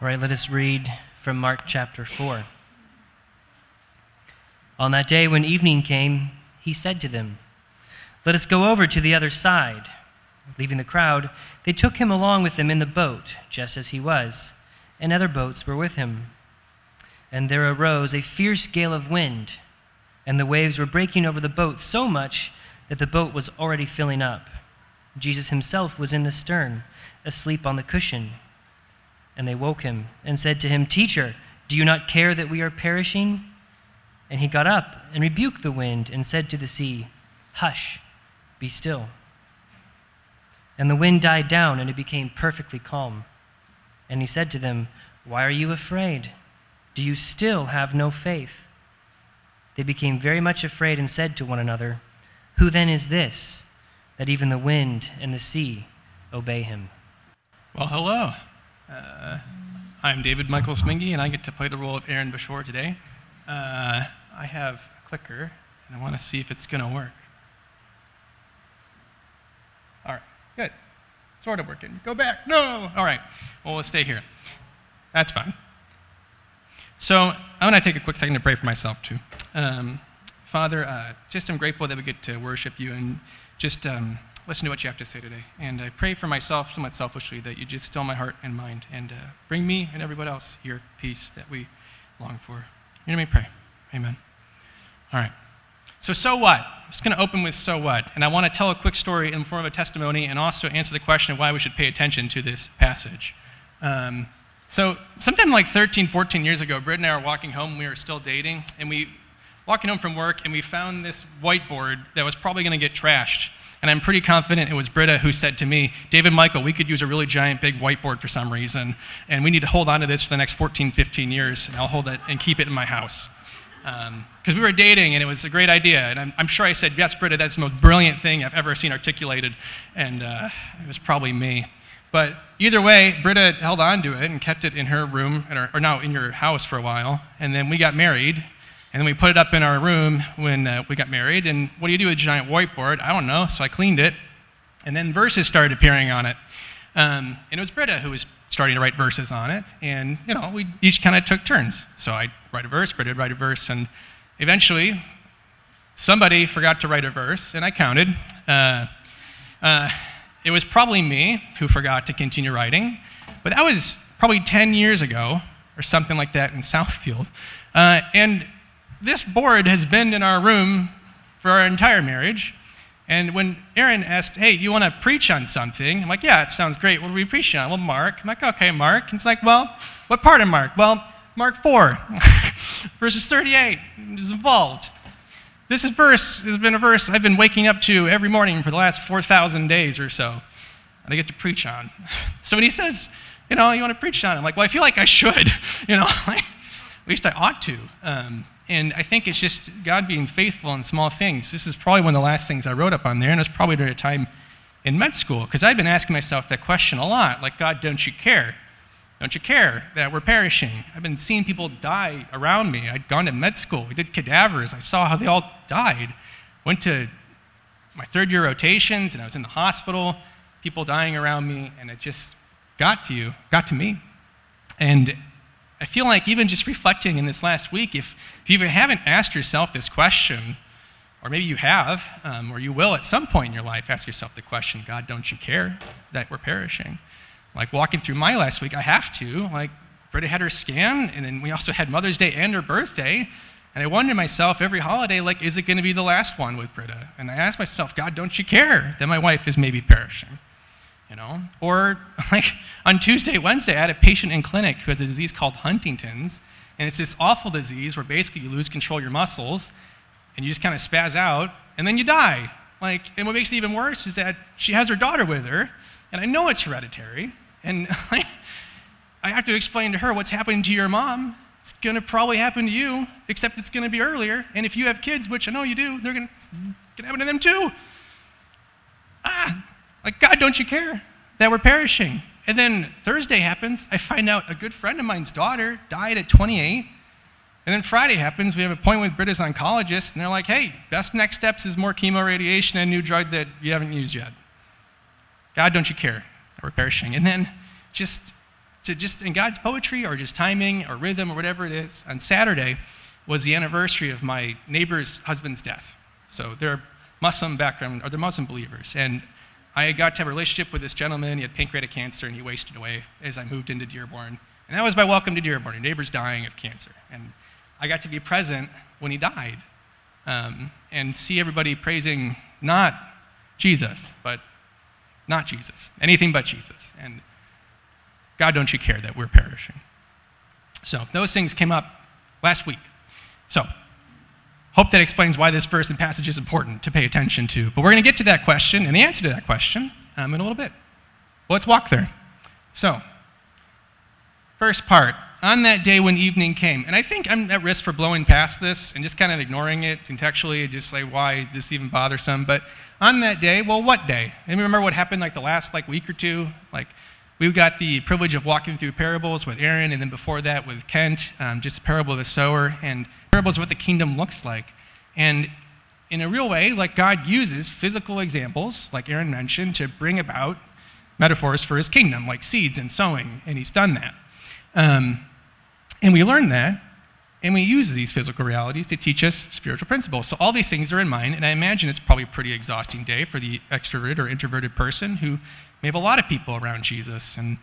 All right, let us read from Mark chapter 4. On that day when evening came, he said to them, Let us go over to the other side. Leaving the crowd, they took him along with them in the boat, just as he was, and other boats were with him. And there arose a fierce gale of wind, and the waves were breaking over the boat so much that the boat was already filling up. Jesus himself was in the stern, asleep on the cushion. And they woke him and said to him, Teacher, do you not care that we are perishing? And he got up and rebuked the wind and said to the sea, Hush, be still. And the wind died down and it became perfectly calm. And he said to them, Why are you afraid? Do you still have no faith? They became very much afraid and said to one another, Who then is this, that even the wind and the sea obey him? Well, hello. Uh, I'm David Michael Smeenge, and I get to play the role of Aaron Bashore today. Uh, I have a clicker, and I want to see if it's going to work. All right, good. Sort of working. Go back. No. All right. Well, we'll stay here. That's fine. So I'm going to take a quick second to pray for myself, too. Um, Father, uh, just I'm grateful that we get to worship you and just um, listen to what you have to say today. And I pray for myself, somewhat selfishly, that you just still my heart and mind and uh, bring me and everyone else your peace that we long for. You know me pray. Amen. All right. So, so what? I'm just going to open with so what. And I want to tell a quick story in the form of a testimony and also answer the question of why we should pay attention to this passage. Um, so, sometime like 13, 14 years ago, Britt and I were walking home. We were still dating. And we walking home from work and we found this whiteboard that was probably going to get trashed. And I'm pretty confident it was Britta who said to me, David Michael, we could use a really giant big whiteboard for some reason, and we need to hold on to this for the next 14, 15 years, and I'll hold it and keep it in my house. Because um, we were dating, and it was a great idea. And I'm, I'm, sure I said, Yes, Britta, that's the most brilliant thing I've ever seen articulated. And uh, it was probably me. But either way, Britta held on to it and kept it in her room, or now in your house for a while. And then we got married, and then we put it up in our room when uh, we got married. And what do you do with a giant whiteboard? I don't know. So I cleaned it. And then verses started appearing on it. Um, and it was Britta who was starting to write verses on it. And, you know, we each kind of took turns. So I'd write a verse, Britta would write a verse. And eventually, somebody forgot to write a verse, and I counted. Uh, uh, it was probably me who forgot to continue writing. But that was probably 10 years ago, or something like that in Southfield. Uh, and this board has been in our room for our entire marriage. And when Aaron asked, hey, you want to preach on something? I'm like, yeah, it sounds great. What are we preaching on? Well, Mark. I'm like, okay, Mark. And it's like, well, what part of Mark? Well, Mark 4, verses 38 is involved. This is verse has been a verse I've been waking up to every morning for the last 4,000 days or so. And I get to preach on. So when he says, you know, you want to preach on it, I'm like, well, I feel like I should. You know, at least I ought to. Um, and I think it's just God being faithful in small things. This is probably one of the last things I wrote up on there, and it's probably during a time in med school, because I've been asking myself that question a lot like, God, don't you care? Don't you care that we're perishing? I've been seeing people die around me. I'd gone to med school, we did cadavers, I saw how they all died. Went to my third year rotations, and I was in the hospital, people dying around me, and it just got to you, got to me. And I feel like even just reflecting in this last week, if, if you haven't asked yourself this question, or maybe you have, um, or you will at some point in your life ask yourself the question God, don't you care that we're perishing? Like walking through my last week, I have to. Like, Britta had her scan, and then we also had Mother's Day and her birthday. And I wonder myself every holiday, like, is it going to be the last one with Britta? And I ask myself, God, don't you care that my wife is maybe perishing? You know? Or like on Tuesday, Wednesday, I had a patient in clinic who has a disease called Huntington's, and it's this awful disease where basically you lose control of your muscles, and you just kind of spaz out, and then you die. Like, and what makes it even worse is that she has her daughter with her, and I know it's hereditary, and like, I have to explain to her what's happening to your mom. It's going to probably happen to you, except it's going to be earlier. And if you have kids, which I know you do, they're going to happen to them too. Ah, like, God, don't you care that we're perishing? And then Thursday happens. I find out a good friend of mine's daughter died at 28. And then Friday happens. We have a appointment with Britta's oncologists, and they're like, hey, best next steps is more chemo radiation and new drug that you haven't used yet. God, don't you care that we're perishing? And then just to just in God's poetry or just timing or rhythm or whatever it is, on Saturday was the anniversary of my neighbor's husband's death. So they're Muslim background, or they're Muslim believers. And I got to have a relationship with this gentleman. He had pancreatic cancer and he wasted away as I moved into Dearborn. And that was my welcome to Dearborn. Your neighbor's dying of cancer. And I got to be present when he died um, and see everybody praising not Jesus, but not Jesus, anything but Jesus. And God, don't you care that we're perishing? So those things came up last week. So hope that explains why this verse and passage is important to pay attention to. But we're going to get to that question and the answer to that question um, in a little bit. Well, let's walk there. So, first part on that day when evening came, and I think I'm at risk for blowing past this and just kind of ignoring it contextually, just like why this even bothersome. But on that day, well, what day? Anybody remember what happened like the last like week or two? Like we've got the privilege of walking through parables with Aaron, and then before that with Kent, um, just a parable of the sower, and parables what the kingdom looks like. And in a real way, like God uses physical examples, like Aaron mentioned, to bring about metaphors for his kingdom, like seeds and sowing, and he's done that. Um, and we learn that, and we use these physical realities to teach us spiritual principles. So all these things are in mind, and I imagine it's probably a pretty exhausting day for the extroverted or introverted person who may have a lot of people around Jesus. And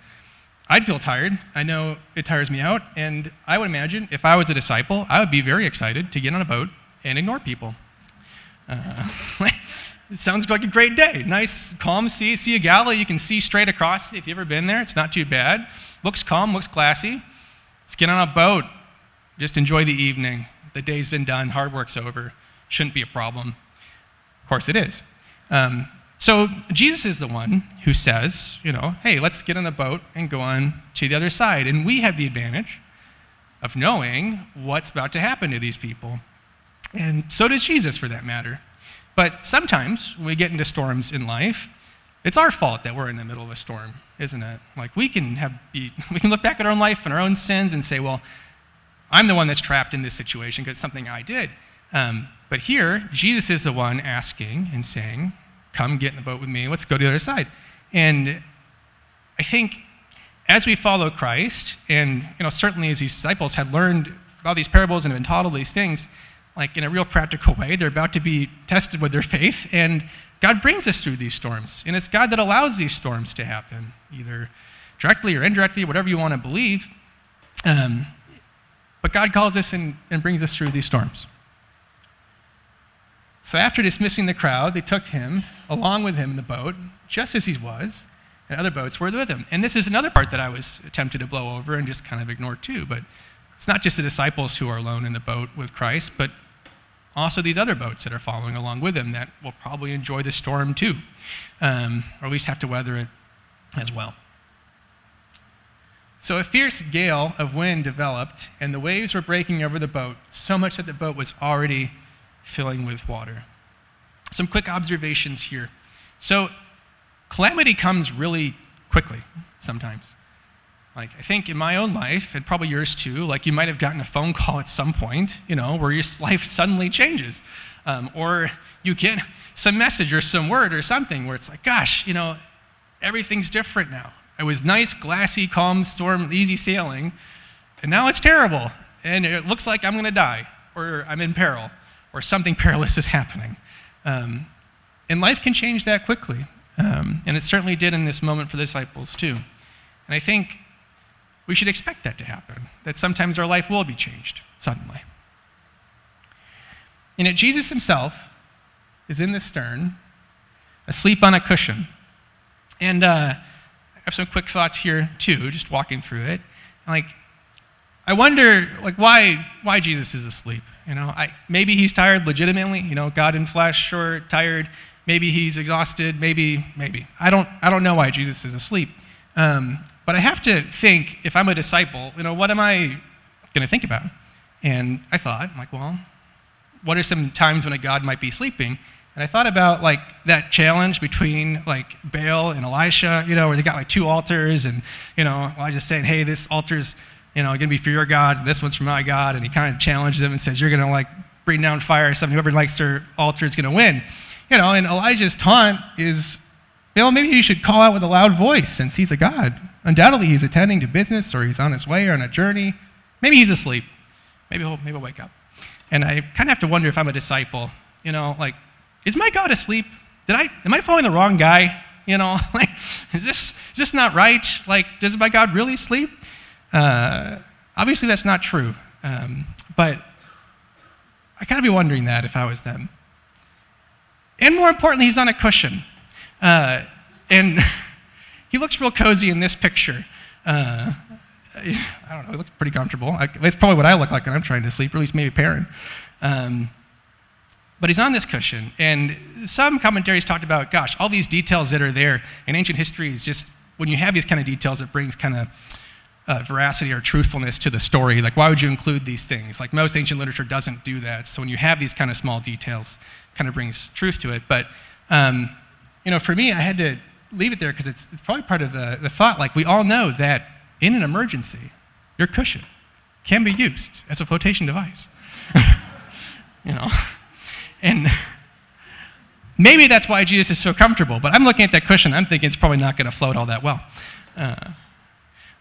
I'd feel tired. I know it tires me out. And I would imagine if I was a disciple, I would be very excited to get on a boat and ignore people. Uh, it sounds like a great day. Nice, calm sea, Sea of Galilee. You can see straight across if you've ever been there. It's not too bad. Looks calm, looks classy. Let's get on a boat. Just enjoy the evening. The day's been done, hard work's over. Shouldn't be a problem. Of course, it is. Um, so Jesus is the one who says, you know, hey, let's get on the boat and go on to the other side. And we have the advantage of knowing what's about to happen to these people. And so does Jesus, for that matter. But sometimes when we get into storms in life, it's our fault that we're in the middle of a storm, isn't it? Like we can have we can look back at our own life and our own sins and say, well, I'm the one that's trapped in this situation because it's something I did. Um, but here, Jesus is the one asking and saying, Come get in the boat with me. Let's go to the other side. And I think as we follow Christ, and you know, certainly as these disciples had learned all these parables and have been taught all these things, like in a real practical way, they're about to be tested with their faith, and God brings us through these storms. And it's God that allows these storms to happen, either directly or indirectly, whatever you want to believe. Um, but God calls us and, and brings us through these storms. So after dismissing the crowd, they took him along with him in the boat, just as he was, and other boats were with him. And this is another part that I was tempted to blow over and just kind of ignore too. But it's not just the disciples who are alone in the boat with Christ, but also these other boats that are following along with him that will probably enjoy the storm too, um, or at least have to weather it as well. So a fierce gale of wind developed, and the waves were breaking over the boat, so much that the boat was already filling with water. Some quick observations here. So, calamity comes really quickly sometimes. Like, I think in my own life, and probably yours too, like you might have gotten a phone call at some point, you know, where your life suddenly changes. Um, or you get some message or some word or something where it's like, gosh, you know, everything's different now. It was nice, glassy, calm storm, easy sailing, and now it's terrible. And it looks like I'm going to die or I'm in peril or something perilous is happening. Um, and life can change that quickly. Um, and it certainly did in this moment for the disciples, too. And I think we should expect that to happen, that sometimes our life will be changed suddenly. And yet, Jesus himself is in the stern, asleep on a cushion. And uh, I have some quick thoughts here, too, just walking through it. Like, I wonder, like, why, why Jesus is asleep. You know, I, maybe he's tired legitimately. You know, God in flesh, sure, tired. Maybe he's exhausted. Maybe, maybe. I don't, I don't know why Jesus is asleep. Um, but I have to think, if I'm a disciple, you know, what am I going to think about? And I thought, I'm like, well, what are some times when a God might be sleeping? And I thought about like that challenge between like Baal and Elisha, you know, where they got like two altars, and you know, Elijah's saying, "Hey, this altar's you know, going to be for your gods, this one's for my God. And he kind of challenges them and says, You're going to like bring down fire, or something whoever likes their altar is going to win. You know, and Elijah's taunt is, you know, maybe you should call out with a loud voice since he's a God. Undoubtedly, he's attending to business or he's on his way or on a journey. Maybe he's asleep. Maybe he'll, maybe he'll wake up. And I kind of have to wonder if I'm a disciple. You know, like, is my God asleep? Did I, am I following the wrong guy? You know, like, is this, is this not right? Like, does my God really sleep? Uh, obviously, that's not true. Um, but I kind of be wondering that if I was them. And more importantly, he's on a cushion. Uh, and he looks real cozy in this picture. Uh, I don't know, he looks pretty comfortable. That's probably what I look like when I'm trying to sleep, or at least maybe Perrin. Um, but he's on this cushion, and some commentaries talked about, gosh, all these details that are there in ancient history is just, when you have these kind of details, it brings kind of uh, veracity or truthfulness to the story. Like, why would you include these things? Like, most ancient literature doesn't do that. So, when you have these kind of small details, kind of brings truth to it. But, um, you know, for me, I had to leave it there because it's, it's probably part of the, the thought. Like, we all know that in an emergency, your cushion can be used as a flotation device. you know? And maybe that's why Jesus is so comfortable. But I'm looking at that cushion, I'm thinking it's probably not going to float all that well. Uh,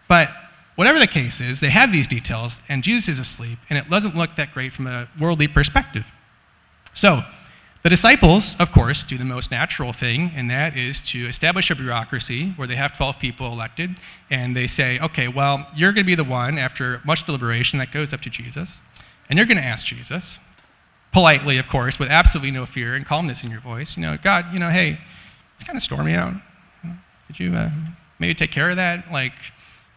but whatever the case is, they have these details, and Jesus is asleep, and it doesn't look that great from a worldly perspective. So, the disciples, of course, do the most natural thing, and that is to establish a bureaucracy where they have 12 people elected, and they say, okay, well, you're going to be the one, after much deliberation, that goes up to Jesus, and you're going to ask Jesus, politely, of course, with absolutely no fear and calmness in your voice, you know, God, you know, hey, it's kind of stormy out. Could you uh, maybe take care of that? Like,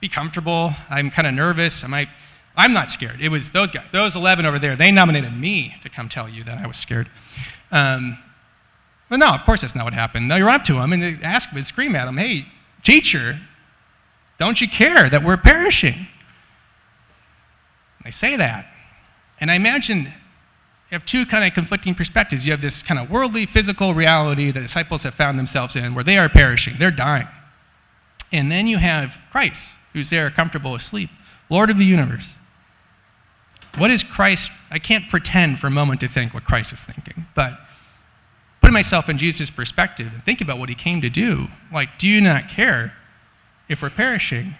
be comfortable. I'm kind of nervous. I might. I'm not scared. It was those guys, those 11 over there. They nominated me to come tell you that I was scared. Um, but no, of course that's not what happened. No, you run up to them and they ask and scream at them, hey, teacher, don't you care that we're perishing? They say that. And I imagine you have two kind of conflicting perspectives. You have this kind of worldly, physical reality the disciples have found themselves in where they are perishing, they're dying. And then you have Christ, who's there comfortable asleep, Lord of the universe. What is Christ? I can't pretend for a moment to think what Christ is thinking, but putting myself in Jesus' perspective and think about what he came to do. Like, do you not care if we're perishing?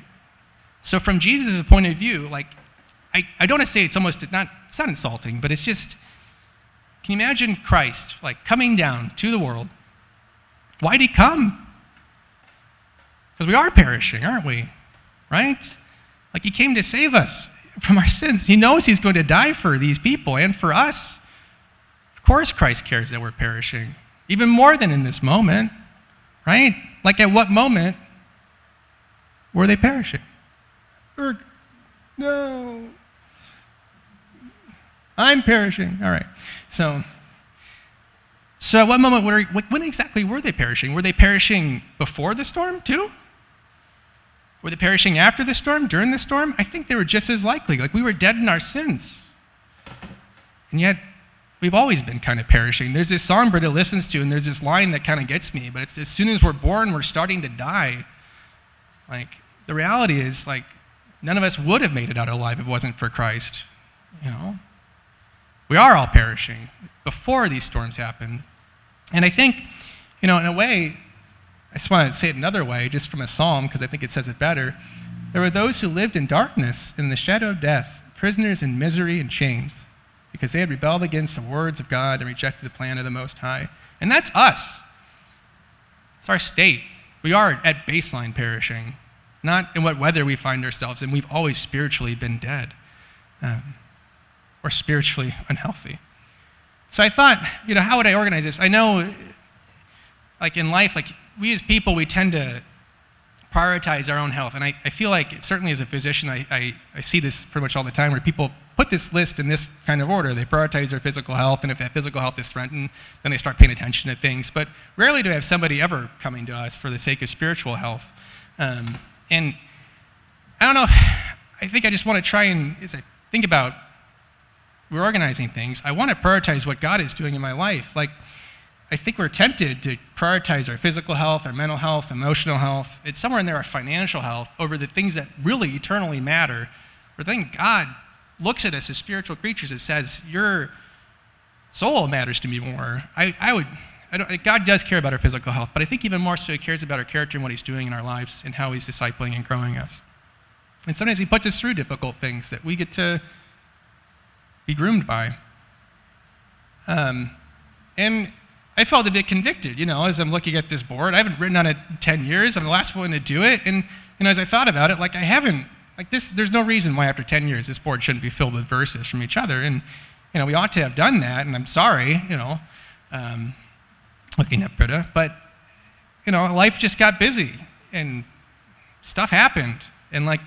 So, from Jesus' point of view, like, I, I don't want to say it's almost not, it's not insulting, but it's just, can you imagine Christ, like, coming down to the world? Why'd he come? Because we are perishing, aren't we? Right? Like, he came to save us from our sins. He knows He's going to die for these people and for us. Of course, Christ cares that we're perishing, even more than in this moment, right? Like, at what moment were they perishing? no. I'm perishing. All right. So, so at what moment were, when exactly were they perishing? Were they perishing before the storm, too? Were they perishing after the storm, during the storm? I think they were just as likely. Like we were dead in our sins. And yet, we've always been kind of perishing. There's this song Britta listens to, and there's this line that kind of gets me, but it's as soon as we're born, we're starting to die. Like, the reality is, like, none of us would have made it out alive if it wasn't for Christ. You know? We are all perishing before these storms happen. And I think, you know, in a way, I just want to say it another way, just from a psalm, because I think it says it better. There were those who lived in darkness, in the shadow of death, prisoners in misery and chains, because they had rebelled against the words of God and rejected the plan of the Most High. And that's us. It's our state. We are at baseline perishing, not in what weather we find ourselves in. We've always spiritually been dead um, or spiritually unhealthy. So I thought, you know, how would I organize this? I know, like in life, like we as people, we tend to prioritize our own health. And I, I feel like, certainly as a physician, I, I, I, see this pretty much all the time where people put this list in this kind of order. They prioritize their physical health, and if that physical health is threatened, then they start paying attention to things. But rarely do I have somebody ever coming to us for the sake of spiritual health. Um, and I don't know, I think I just want to try and, as I think about reorganizing things, I want to prioritize what God is doing in my life. Like, I think we're tempted to prioritize our physical health, our mental health, emotional health. It's somewhere in there our financial health over the things that really eternally matter. Or think God looks at us as spiritual creatures and says, Your soul matters to me more. I, I would God does care about our physical health, but I think even more so, He cares about our character and what He's doing in our lives and how He's discipling and growing us. And sometimes He puts us through difficult things that we get to be groomed by. Um, and I felt a bit convicted, you know, as I'm looking at this board. I haven't written on it 10 years. I'm the last one to do it. And, know, as I thought about it, like, I haven't, like, this, there's no reason why after 10 years this board shouldn't be filled with verses from each other. And, you know, we ought to have done that, and I'm sorry, you know, um, looking at Britta, but, you know, life just got busy, and stuff happened. And, like,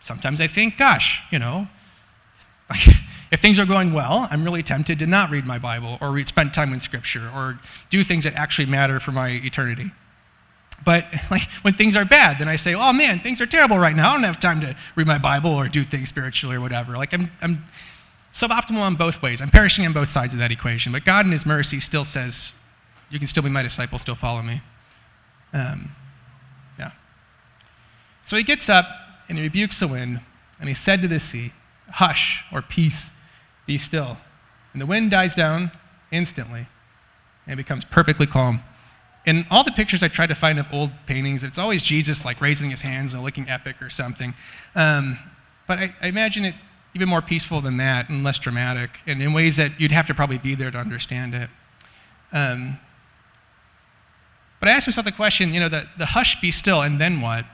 sometimes I think, gosh, you know, if things are going well, I'm really tempted to not read my Bible or read, spend time in Scripture or do things that actually matter for my eternity. But like when things are bad, then I say, "Oh man, things are terrible right now. I don't have time to read my Bible or do things spiritually or whatever." Like I'm, I'm suboptimal on both ways. I'm perishing on both sides of that equation. But God, in His mercy, still says, "You can still be my disciple, still follow me." Um, yeah. So he gets up and he rebukes the wind, and he said to the sea, "Hush," or "Peace, be still." And the wind dies down instantly, and becomes perfectly calm. In all the pictures I tried to find of old paintings, it's always Jesus like raising his hands and looking epic or something. Um, but I, I imagine it even more peaceful than that and less dramatic, and in ways that you'd have to probably be there to understand it. Um, but I asked myself the question, you know, the, the hush, be still, and then what?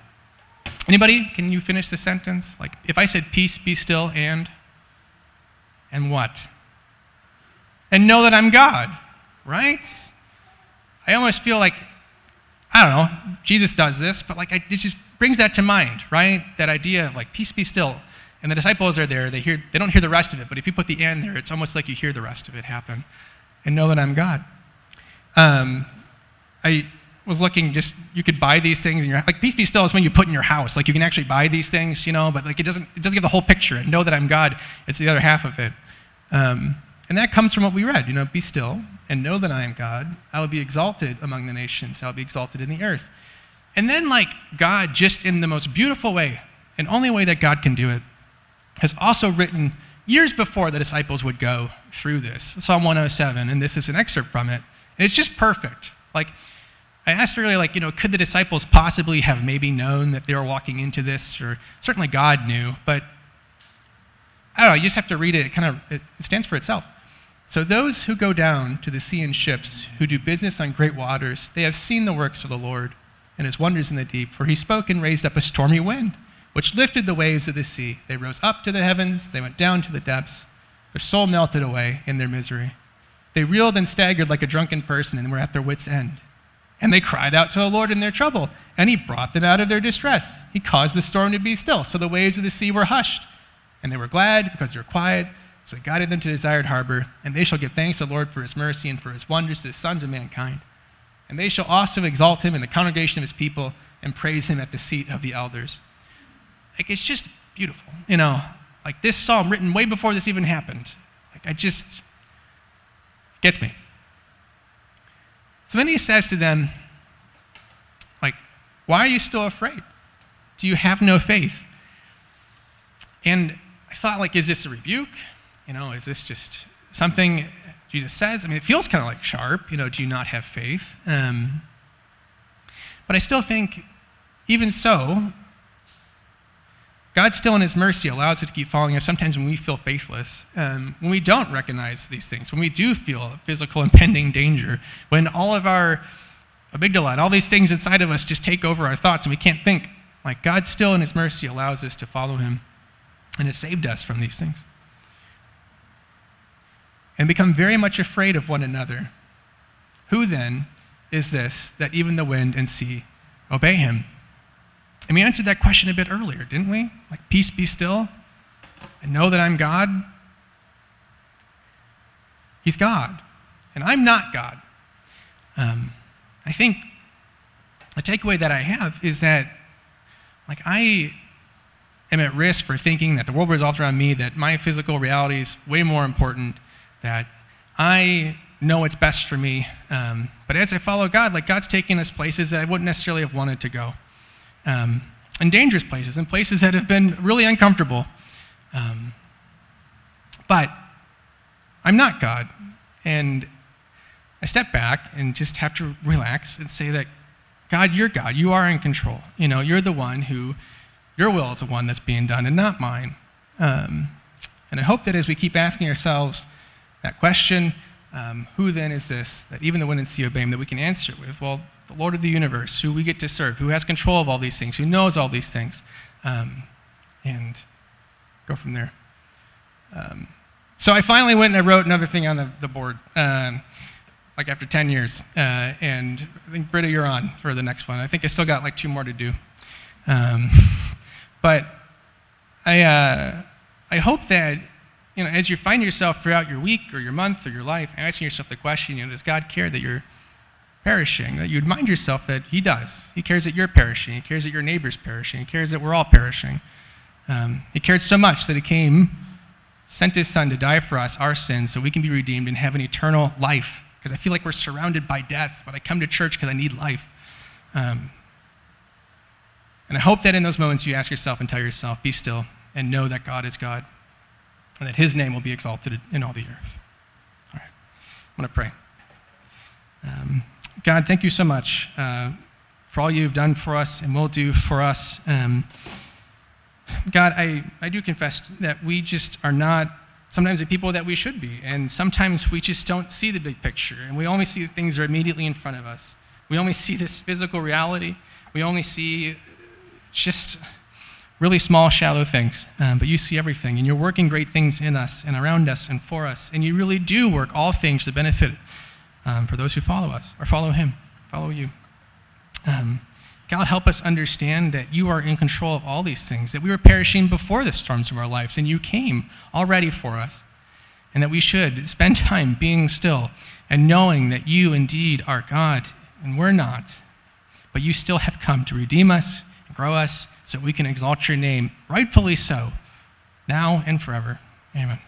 Anybody? Can you finish the sentence? Like, if I said peace, be still, and? And what? And know that I'm God, right? I almost feel like, I don't know, Jesus does this, but like, it just brings that to mind, right? That idea of like, peace, be still. And the disciples are there. They, hear, they don't hear the rest of it, but if you put the and there, it's almost like you hear the rest of it happen. And know that I'm God. Um, I was looking just, you could buy these things, and you're like, peace be still is when you put in your house. Like, you can actually buy these things, you know, but like, it doesn't, it doesn't give the whole picture. And know that I'm God, it's the other half of it. Um, and that comes from what we read, you know, be still and know that I am God. I will be exalted among the nations, I will be exalted in the earth. And then, like, God, just in the most beautiful way, and only way that God can do it, has also written years before the disciples would go through this. Psalm 107, and this is an excerpt from it. And it's just perfect. Like, I asked earlier, like, you know, could the disciples possibly have maybe known that they were walking into this? Or certainly God knew, but I don't know, you just have to read it. It kind of it stands for itself. So those who go down to the sea in ships, who do business on great waters, they have seen the works of the Lord and his wonders in the deep. For he spoke and raised up a stormy wind which lifted the waves of the sea. They rose up to the heavens, they went down to the depths. Their soul melted away in their misery. They reeled and staggered like a drunken person and were at their wits' end. And they cried out to the Lord in their trouble, and he brought them out of their distress. He caused the storm to be still, so the waves of the sea were hushed. And they were glad because they were quiet, so he guided them to the desired harbor. And they shall give thanks to the Lord for his mercy and for his wonders to the sons of mankind. And they shall also exalt him in the congregation of his people and praise him at the seat of the elders. Like, it's just beautiful. You know, like this psalm written way before this even happened. Like, I just, gets me. So then he says to them, like, why are you still afraid? Do you have no faith? And I thought, like, is this a rebuke? You know, is this just something Jesus says? I mean, it feels kind of like sharp. You know, do you not have faith? Um, but I still think, even so, God still in his mercy allows it to keep following us sometimes when we feel faithless, um, when we don't recognize these things, when we do feel physical impending danger, when all of our amygdala and all these things inside of us just take over our thoughts and we can't think. Like God still in his mercy allows us to follow him and has saved us from these things. And become very much afraid of one another. Who then is this that even the wind and sea obey him? And we answered that question a bit earlier, didn't we? Like, peace be still. And know that I'm God. He's God. And I'm not God. Um, I think the takeaway that I have is that, like, I am at risk for thinking that the world revolves around me, that my physical reality is way more important, that I know what's best for me. Um, but as I follow God, like, God's taking us places that I wouldn't necessarily have wanted to go um, and dangerous places, and places that have been really uncomfortable. Um, but I'm not God. And I step back and just have to relax and say that, God, you're God. You are in control. You know, you're the one who, your will is the one that's being done and not mine. Um, and I hope that as we keep asking ourselves that question, um, who then is this? That even the one in Theobaim, that we can answer it with, well, the Lord of the universe, who we get to serve, who has control of all these things, who knows all these things, um, and go from there. Um, so I finally went and I wrote another thing on the, the board, um, like after 10 years. Uh, and I think, Britta, you're on for the next one. I think I still got like two more to do. Um, but I, uh, I hope that you know, as you find yourself throughout your week or your month or your life asking yourself the question, you know, does God care that you're perishing? That you'd remind yourself that He does. He cares that you're perishing. He cares that your neighbor's perishing. He cares that we're all perishing. Um, he cared so much that He came, sent His Son to die for us, our sins, so we can be redeemed and have an eternal life. Because I feel like we're surrounded by death, but I come to church because I need life. Um, and I hope that in those moments you ask yourself and tell yourself, be still and know that God is God and that his name will be exalted in all the earth. All right, I want to pray. Um, God, thank you so much uh, for all you've done for us and will do for us. Um, God, I, I do confess that we just are not sometimes the people that we should be, and sometimes we just don't see the big picture, and we only see the things that are immediately in front of us. We only see this physical reality. We only see just really small, shallow things, um, but you see everything, and you're working great things in us and around us and for us, and you really do work all things to benefit um, for those who follow us or follow Him, follow you. Um, God, help us understand that you are in control of all these things, that we were perishing before the storms of our lives, and you came already for us, and that we should spend time being still and knowing that you indeed are God, and we're not, but you still have come to redeem us, grow us, so that we can exalt your name, rightfully so, now and forever. Amen.